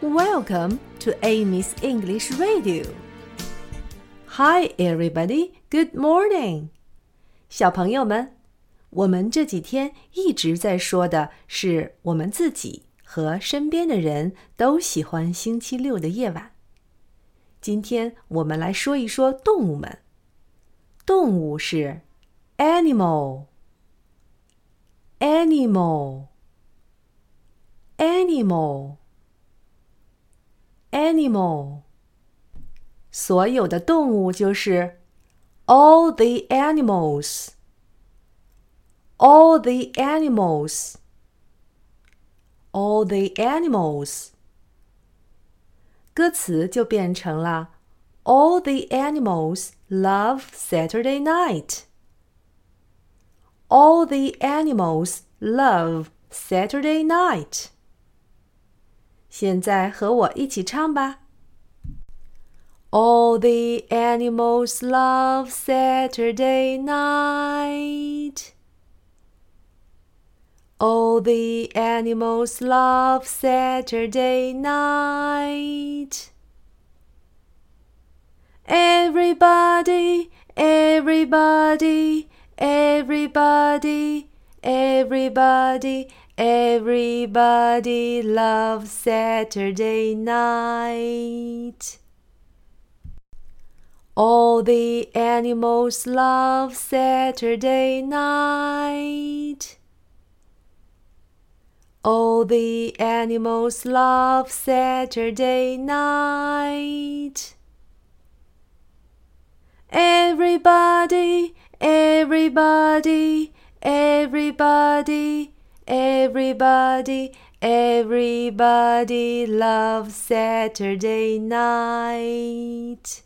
Welcome to Amy's English Radio. Hi, everybody. Good morning. 小朋友们，我们这几天一直在说的是我们自己和身边的人都喜欢星期六的夜晚。今天我们来说一说动物们。动物是 animal。animal animal animal 所有的动物就是 all the animals all the animals all the animals 歌词就变成了 all the animals love Saturday night all the animals love Saturday night. 现在和我一起唱吧。All the animals love Saturday night. All the animals love Saturday night. Everybody, everybody, Everybody, everybody, everybody loves Saturday night. All the animals love Saturday night. All the animals love Saturday night. Everybody, Everybody, everybody, everybody, everybody loves Saturday night.